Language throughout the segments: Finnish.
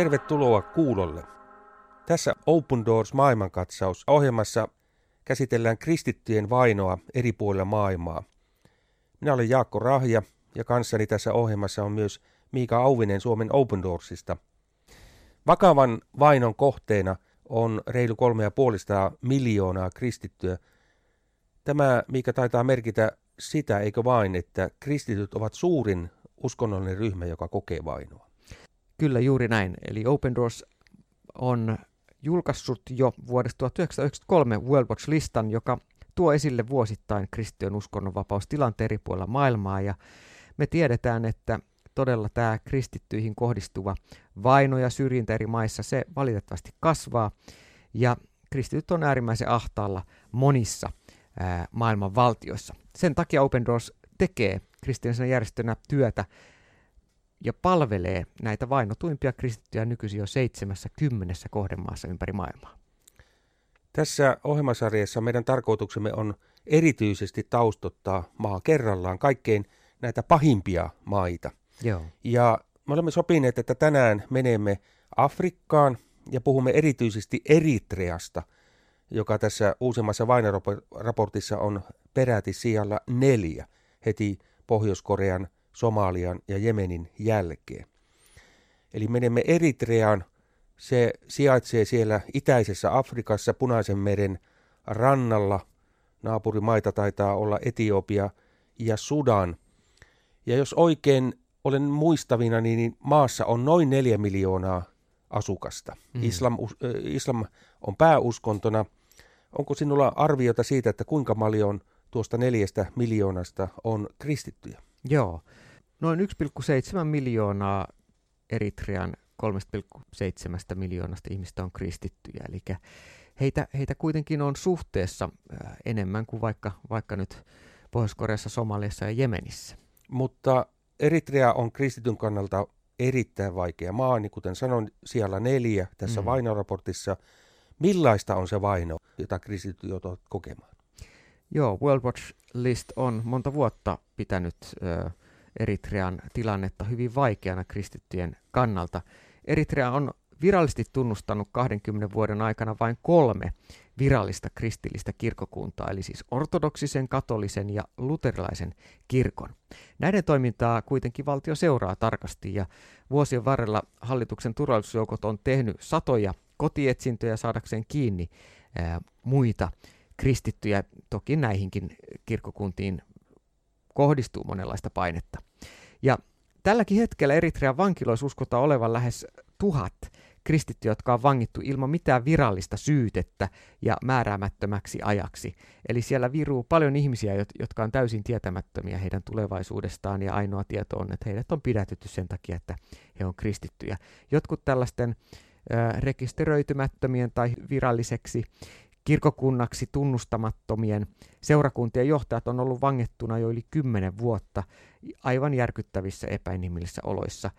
Tervetuloa kuulolle. Tässä Open Doors maailmankatsaus ohjelmassa käsitellään kristittyjen vainoa eri puolilla maailmaa. Minä olen Jaakko Rahja ja kanssani tässä ohjelmassa on myös Miika Auvinen Suomen Open Doorsista. Vakavan vainon kohteena on reilu kolme ja puolista miljoonaa kristittyä. Tämä, mikä taitaa merkitä sitä, eikö vain, että kristityt ovat suurin uskonnollinen ryhmä, joka kokee vainoa. Kyllä juuri näin. Eli Open Doors on julkaissut jo vuodesta 1993 World Watch-listan, joka tuo esille vuosittain kristittyjen uskonnonvapaustilanteen eri puolilla maailmaa. Ja me tiedetään, että todella tämä kristittyihin kohdistuva vaino ja syrjintä eri maissa, se valitettavasti kasvaa. Ja kristityt on äärimmäisen ahtaalla monissa ää, maailman valtioissa. Sen takia Open Doors tekee kristillisenä järjestönä työtä ja palvelee näitä vainotuimpia kristittyjä nykyisin jo 70 kohdemaassa ympäri maailmaa. Tässä ohjelmasarjassa meidän tarkoituksemme on erityisesti taustottaa maa kerrallaan kaikkein näitä pahimpia maita. Joo. Ja me olemme sopineet, että tänään menemme Afrikkaan ja puhumme erityisesti Eritreasta, joka tässä uusimmassa vainoraportissa on peräti sijalla neljä heti Pohjois-Korean Somalian ja Jemenin jälkeen. Eli menemme Eritreaan. Se sijaitsee siellä itäisessä Afrikassa Punaisen meren rannalla. Naapurimaita taitaa olla Etiopia ja Sudan. Ja jos oikein olen muistavina, niin maassa on noin neljä miljoonaa asukasta. Mm. Islam, islam on pääuskontona. Onko sinulla arviota siitä, että kuinka paljon tuosta neljästä miljoonasta on kristittyjä? Joo. Noin 1,7 miljoonaa Eritrean 3,7 miljoonasta ihmistä on kristittyjä, eli heitä, heitä kuitenkin on suhteessa äh, enemmän kuin vaikka, vaikka nyt Pohjois-Koreassa, Somaliassa ja Jemenissä. Mutta Eritrea on kristityn kannalta erittäin vaikea maa, niin kuten sanoin, siellä neljä tässä mm. vainoraportissa. Millaista on se vaino, jota kristityt joutuvat kokemaan? Joo, World Watch List on monta vuotta pitänyt ö, Eritrean tilannetta hyvin vaikeana kristittyjen kannalta. Eritrea on virallisesti tunnustanut 20 vuoden aikana vain kolme virallista kristillistä kirkokuntaa, eli siis ortodoksisen, katolisen ja luterilaisen kirkon. Näiden toimintaa kuitenkin valtio seuraa tarkasti ja vuosien varrella hallituksen turvallisuusjoukot on tehnyt satoja kotietsintöjä saadakseen kiinni ää, muita kristittyjä. Toki näihinkin kirkkokuntiin kohdistuu monenlaista painetta. Ja tälläkin hetkellä Eritrean vankiloissa uskotaan olevan lähes tuhat kristittyjä, jotka on vangittu ilman mitään virallista syytettä ja määräämättömäksi ajaksi. Eli siellä viruu paljon ihmisiä, jotka on täysin tietämättömiä heidän tulevaisuudestaan ja ainoa tieto on, että heidät on pidätetty sen takia, että he on kristittyjä. Jotkut tällaisten rekisteröitymättömien tai viralliseksi kirkokunnaksi tunnustamattomien seurakuntien johtajat on ollut vangettuna jo yli kymmenen vuotta aivan järkyttävissä epäinhimillisissä oloissa.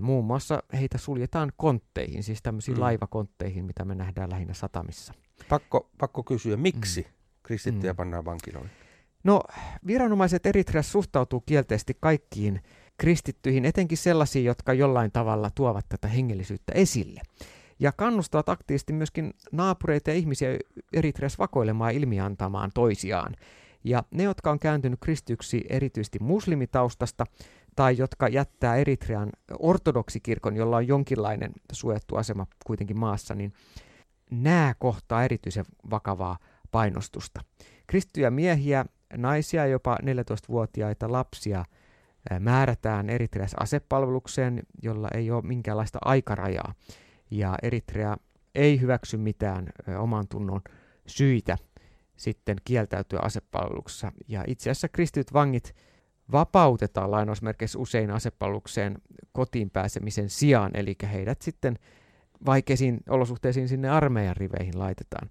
Muun muassa heitä suljetaan kontteihin, siis tämmöisiin mm. laivakontteihin, mitä me nähdään lähinnä satamissa. Pakko, pakko kysyä, miksi mm. kristittyjä mm. pannaan vankiloihin? No, viranomaiset Eritreassa suhtautuu kielteisesti kaikkiin kristittyihin, etenkin sellaisiin, jotka jollain tavalla tuovat tätä hengellisyyttä esille ja kannustavat aktiivisesti myöskin naapureita ja ihmisiä Eritreassa vakoilemaan ja ilmiantamaan toisiaan. Ja ne, jotka on kääntynyt kristyksi erityisesti muslimitaustasta, tai jotka jättää Eritrean ortodoksikirkon, jolla on jonkinlainen suojattu asema kuitenkin maassa, niin nämä kohtaa erityisen vakavaa painostusta. Kristittyjä miehiä, naisia, jopa 14-vuotiaita lapsia määrätään Eritreassa asepalvelukseen, jolla ei ole minkäänlaista aikarajaa ja Eritrea ei hyväksy mitään oman tunnon syitä sitten kieltäytyä asepalveluksessa. Ja itse asiassa kristityt vangit vapautetaan lainausmerkeissä usein asepalvelukseen kotiin pääsemisen sijaan, eli heidät sitten vaikeisiin olosuhteisiin sinne armeijan riveihin laitetaan.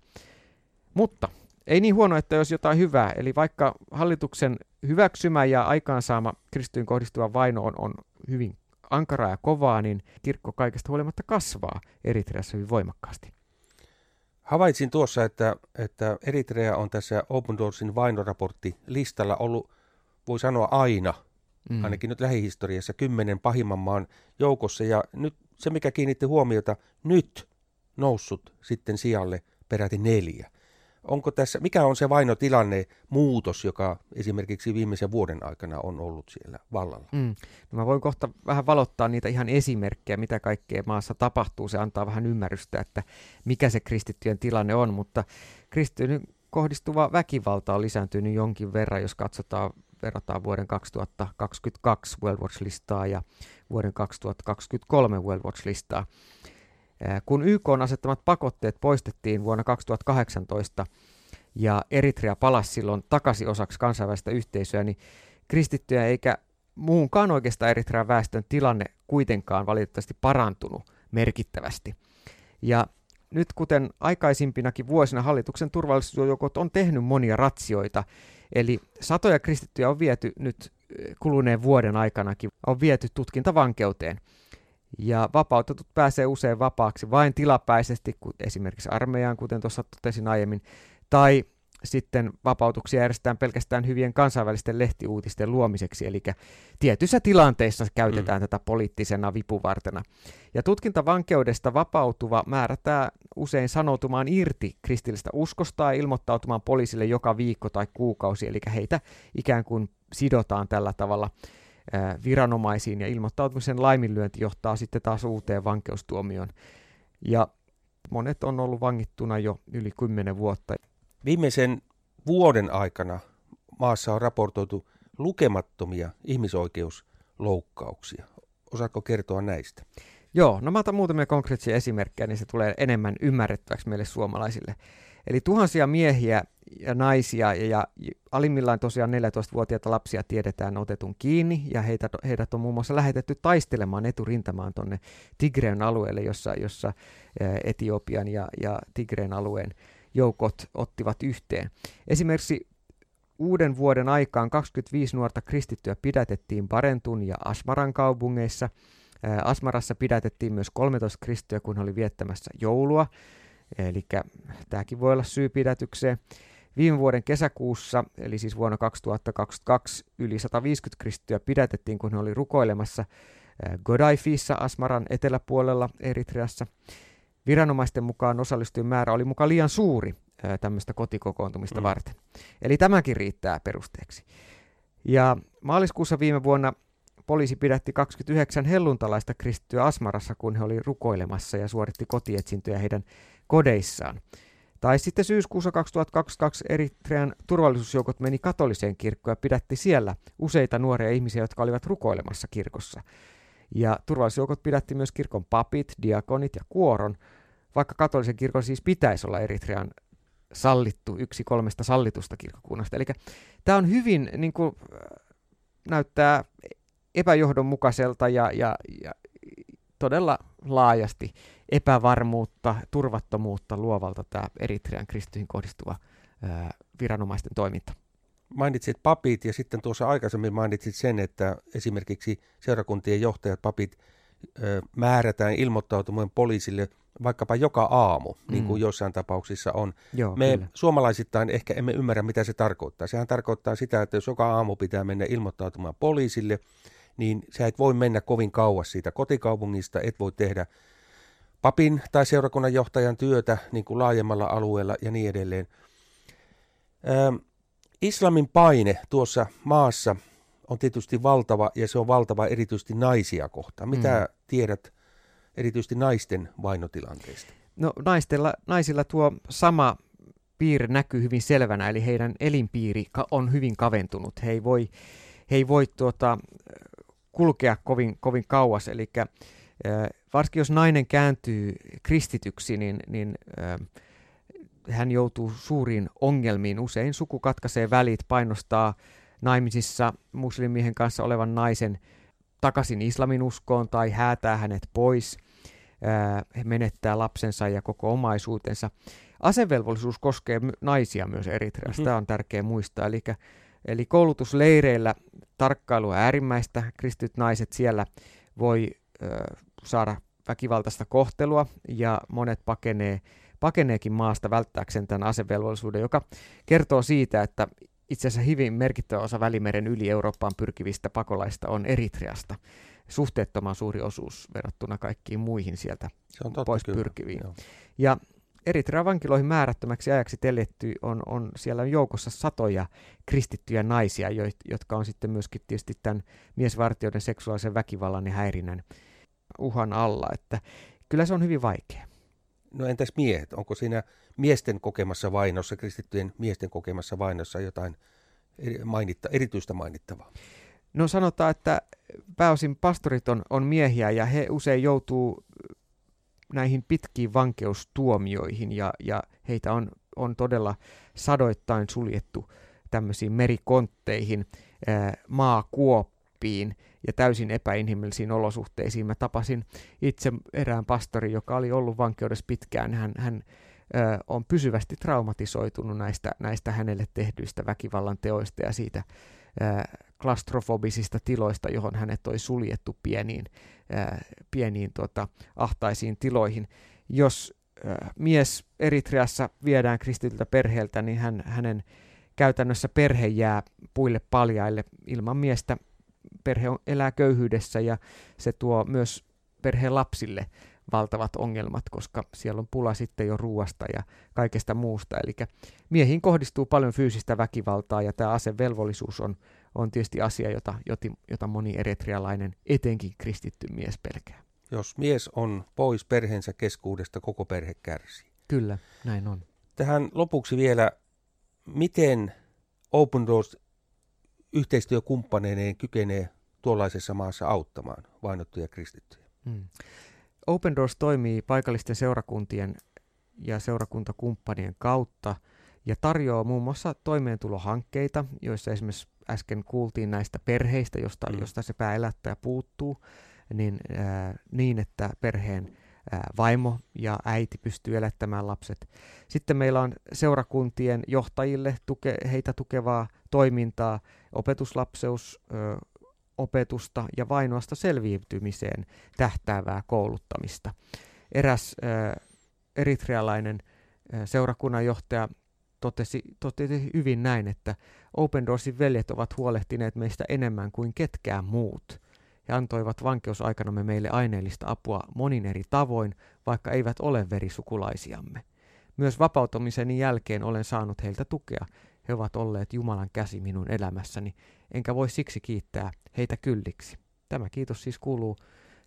Mutta ei niin huono, että jos jotain hyvää, eli vaikka hallituksen hyväksymä ja aikaansaama kristyyn kohdistuva vaino on, on hyvin ankaraa ja kovaa, niin kirkko kaikesta huolimatta kasvaa Eritreassa hyvin voimakkaasti. Havaitsin tuossa, että, että Eritrea on tässä Open Doorsin vainoraportti listalla ollut, voi sanoa aina, mm. ainakin nyt lähihistoriassa, kymmenen pahimman maan joukossa. Ja nyt se, mikä kiinnitti huomiota, nyt noussut sitten sijalle peräti neljä. Onko tässä, mikä on se vainotilanne muutos, joka esimerkiksi viimeisen vuoden aikana on ollut siellä vallalla? Mm. No mä voin kohta vähän valottaa niitä ihan esimerkkejä, mitä kaikkea maassa tapahtuu. Se antaa vähän ymmärrystä, että mikä se kristittyjen tilanne on, mutta kristittyjen kohdistuva väkivalta on lisääntynyt jonkin verran, jos katsotaan verrataan vuoden 2022 World Watch-listaa ja vuoden 2023 World Watch-listaa. Kun YK on asettamat pakotteet poistettiin vuonna 2018 ja Eritrea palasi silloin takaisin osaksi kansainvälistä yhteisöä, niin kristittyjä eikä muunkaan oikeastaan Eritrean väestön tilanne kuitenkaan valitettavasti parantunut merkittävästi. Ja nyt kuten aikaisimpinakin vuosina hallituksen turvallisuusjoukot on tehnyt monia ratsioita, eli satoja kristittyjä on viety nyt kuluneen vuoden aikanakin, on viety tutkintavankeuteen. Ja vapautetut pääsee usein vapaaksi vain tilapäisesti, esimerkiksi armeijaan, kuten tuossa totesin aiemmin, tai sitten vapautuksia järjestetään pelkästään hyvien kansainvälisten lehtiuutisten luomiseksi, eli tietyissä tilanteissa käytetään mm. tätä poliittisena vipuvartena. Ja tutkintavankeudesta vapautuva määrätään usein sanoutumaan irti kristillistä uskosta ja ilmoittautumaan poliisille joka viikko tai kuukausi, eli heitä ikään kuin sidotaan tällä tavalla viranomaisiin ja ilmoittautumisen laiminlyönti johtaa sitten taas uuteen vankeustuomioon. Ja monet on ollut vangittuna jo yli 10 vuotta. Viimeisen vuoden aikana maassa on raportoitu lukemattomia ihmisoikeusloukkauksia. Osaatko kertoa näistä? Joo, no mä otan muutamia konkreettisia esimerkkejä, niin se tulee enemmän ymmärrettäväksi meille suomalaisille. Eli tuhansia miehiä ja naisia ja, alimmillaan tosiaan 14-vuotiaita lapsia tiedetään otetun kiinni ja heitä, heidät on muun muassa lähetetty taistelemaan eturintamaan tuonne Tigreen alueelle, jossa, jossa Etiopian ja, ja Tigreen alueen joukot ottivat yhteen. Esimerkiksi uuden vuoden aikaan 25 nuorta kristittyä pidätettiin Barentun ja Asmaran kaupungeissa. Asmarassa pidätettiin myös 13 kristittyä, kun he oli viettämässä joulua. Eli tämäkin voi olla syy pidätykseen. Viime vuoden kesäkuussa, eli siis vuonna 2022, yli 150 kristittyä pidätettiin, kun he oli rukoilemassa Godaifissa Asmaran eteläpuolella Eritreassa. Viranomaisten mukaan osallistujien määrä oli mukaan liian suuri tämmöistä kotikokoontumista mm. varten. Eli tämäkin riittää perusteeksi. Ja maaliskuussa viime vuonna poliisi pidätti 29 helluntalaista kristittyä Asmarassa, kun he oli rukoilemassa ja suoritti kotietsintöjä heidän kodeissaan. Tai sitten syyskuussa 2022 Eritrean turvallisuusjoukot meni katoliseen kirkkoon ja pidätti siellä useita nuoria ihmisiä, jotka olivat rukoilemassa kirkossa. Ja turvallisuusjoukot pidätti myös kirkon papit, diakonit ja kuoron, vaikka katolisen kirkon siis pitäisi olla Eritrean sallittu, yksi kolmesta sallitusta kirkkokunnasta. Eli tämä on hyvin, niin kuin, näyttää epäjohdonmukaiselta ja, ja, ja todella laajasti epävarmuutta, turvattomuutta luovalta tämä Eritrean kristyihin kohdistuva ää, viranomaisten toiminta. Mainitsit papit ja sitten tuossa aikaisemmin mainitsit sen, että esimerkiksi seurakuntien johtajat, papit, ö, määrätään ilmoittautumaan poliisille vaikkapa joka aamu, mm. niin kuin mm. joissain tapauksissa on. Joo, Me kyllä. suomalaisittain ehkä emme ymmärrä, mitä se tarkoittaa. Sehän tarkoittaa sitä, että jos joka aamu pitää mennä ilmoittautumaan poliisille, niin sä et voi mennä kovin kauas siitä kotikaupungista, et voi tehdä papin tai seurakunnan johtajan työtä niin kuin laajemmalla alueella ja niin edelleen. Ähm, islamin paine tuossa maassa on tietysti valtava ja se on valtava erityisesti naisia kohtaan. Mitä mm. tiedät erityisesti naisten vainotilanteista? No naistella, naisilla tuo sama piirre näkyy hyvin selvänä, eli heidän elinpiiri on hyvin kaventunut. He ei voi, he ei voi tuota, kulkea kovin, kovin kauas, eli varsinkin jos nainen kääntyy kristityksi, niin, niin hän joutuu suuriin ongelmiin. Usein suku katkaisee välit, painostaa naimisissa muslimien kanssa olevan naisen takaisin islamin uskoon tai häätää hänet pois. He menettää lapsensa ja koko omaisuutensa. Asevelvollisuus koskee naisia myös Eritreassa. Mm-hmm. Tämä on tärkeää muistaa. Eli, eli koulutusleireillä tarkkailu on äärimmäistä. Kristityt naiset siellä voi ö, saada väkivaltaista kohtelua ja monet pakenee, pakeneekin maasta välttääkseen tämän asevelvollisuuden, joka kertoo siitä, että itse asiassa hyvin merkittävä osa Välimeren yli Eurooppaan pyrkivistä pakolaista on Eritreasta. suhteettoman suuri osuus verrattuna kaikkiin muihin sieltä Se on totta, pois kyllä. pyrkiviin. Joo. Ja Eritrean vankiloihin määrättömäksi ajaksi teljetty on, on siellä joukossa satoja kristittyjä naisia, jotka on sitten myöskin tietysti tämän miesvartijoiden seksuaalisen väkivallan ja häirinnän uhan alla, että kyllä se on hyvin vaikea. No entäs miehet? Onko siinä miesten kokemassa vainossa, kristittyjen miesten kokemassa vainossa jotain mainitta, erityistä mainittavaa? No sanotaan, että pääosin pastorit on, on miehiä ja he usein joutuu näihin pitkiin vankeustuomioihin ja, ja heitä on, on todella sadoittain suljettu tämmöisiin merikontteihin, ää, maakuoppiin ja täysin epäinhimillisiin olosuhteisiin. Mä tapasin itse erään pastori, joka oli ollut vankeudessa pitkään. Hän, hän ää, on pysyvästi traumatisoitunut näistä, näistä hänelle tehdyistä väkivallan teoista ja siitä ää, klastrofobisista tiloista, johon hänet oli suljettu pieniin, ää, pieniin tota, ahtaisiin tiloihin. Jos ää, mies Eritreassa viedään kristityltä perheeltä, niin hän, hänen käytännössä perhe jää puille paljaille ilman miestä. Perhe on, elää köyhyydessä ja se tuo myös perheen lapsille valtavat ongelmat, koska siellä on pula sitten jo ruuasta ja kaikesta muusta. Eli miehiin kohdistuu paljon fyysistä väkivaltaa ja tämä asevelvollisuus on, on tietysti asia, jota, jota, jota moni eritrealainen, etenkin kristitty mies pelkää. Jos mies on pois perheensä keskuudesta, koko perhe kärsii. Kyllä, näin on. Tähän lopuksi vielä, miten Open Doors yhteistyökumppaneineen kykenee tuollaisessa maassa auttamaan vainottuja kristittyjä? Hmm. Open Doors toimii paikallisten seurakuntien ja seurakuntakumppanien kautta ja tarjoaa muun muassa toimeentulohankkeita, joissa esimerkiksi äsken kuultiin näistä perheistä, josta, mm. josta se pääelättäjä puuttuu, niin, äh, niin että perheen äh, vaimo ja äiti pystyy elättämään lapset. Sitten meillä on seurakuntien johtajille tuke, heitä tukevaa toimintaa, opetuslapseus, ö, opetusta ja vainoasta selviytymiseen tähtäävää kouluttamista. Eräs ö, eritrealainen ö, seurakunnanjohtaja totesi, totesi hyvin näin, että Open Doorsin veljet ovat huolehtineet meistä enemmän kuin ketkään muut. He antoivat vankeusaikanamme meille aineellista apua monin eri tavoin, vaikka eivät ole verisukulaisiamme. Myös vapautumiseni jälkeen olen saanut heiltä tukea. He ovat olleet Jumalan käsi minun elämässäni, enkä voi siksi kiittää heitä kylliksi. Tämä kiitos siis kuuluu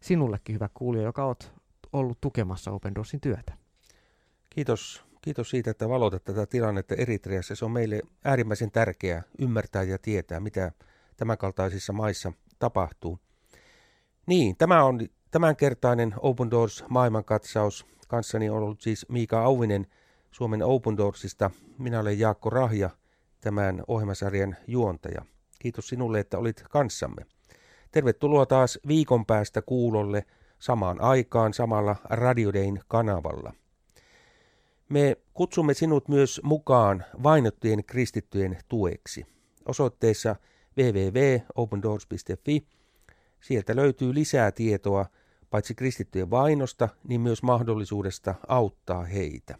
sinullekin, hyvä kuulija, joka olet ollut tukemassa Open Doorsin työtä. Kiitos, kiitos siitä, että valotat tätä tilannetta Eritreassa. Se on meille äärimmäisen tärkeää ymmärtää ja tietää, mitä tämänkaltaisissa maissa tapahtuu. Niin, tämä on tämänkertainen Open Doors maailmankatsaus. Kanssani on ollut siis Miika Auvinen Suomen Open Doorsista. Minä olen Jaakko Rahja, tämän ohjelmasarjan juontaja. Kiitos sinulle, että olit kanssamme. Tervetuloa taas viikon päästä kuulolle samaan aikaan samalla Radiodein kanavalla. Me kutsumme sinut myös mukaan vainottujen kristittyjen tueksi. Osoitteessa www.opendoors.fi Sieltä löytyy lisää tietoa paitsi kristittyjen vainosta, niin myös mahdollisuudesta auttaa heitä.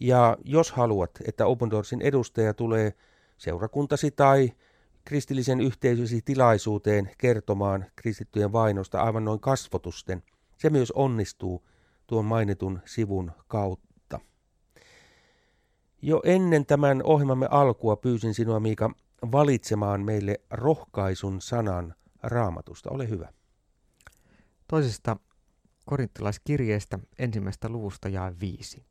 Ja jos haluat, että Open Doorsin edustaja tulee seurakuntasi tai kristillisen yhteisösi tilaisuuteen kertomaan kristittyjen vainosta aivan noin kasvotusten, se myös onnistuu tuon mainitun sivun kautta. Jo ennen tämän ohjelmamme alkua pyysin sinua, Miika, valitsemaan meille rohkaisun sanan raamatusta. Ole hyvä. Toisesta korinttilaiskirjeestä ensimmäistä luvusta jae viisi.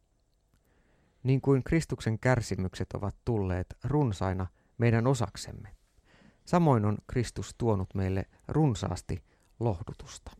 Niin kuin Kristuksen kärsimykset ovat tulleet runsaina meidän osaksemme, samoin on Kristus tuonut meille runsaasti lohdutusta.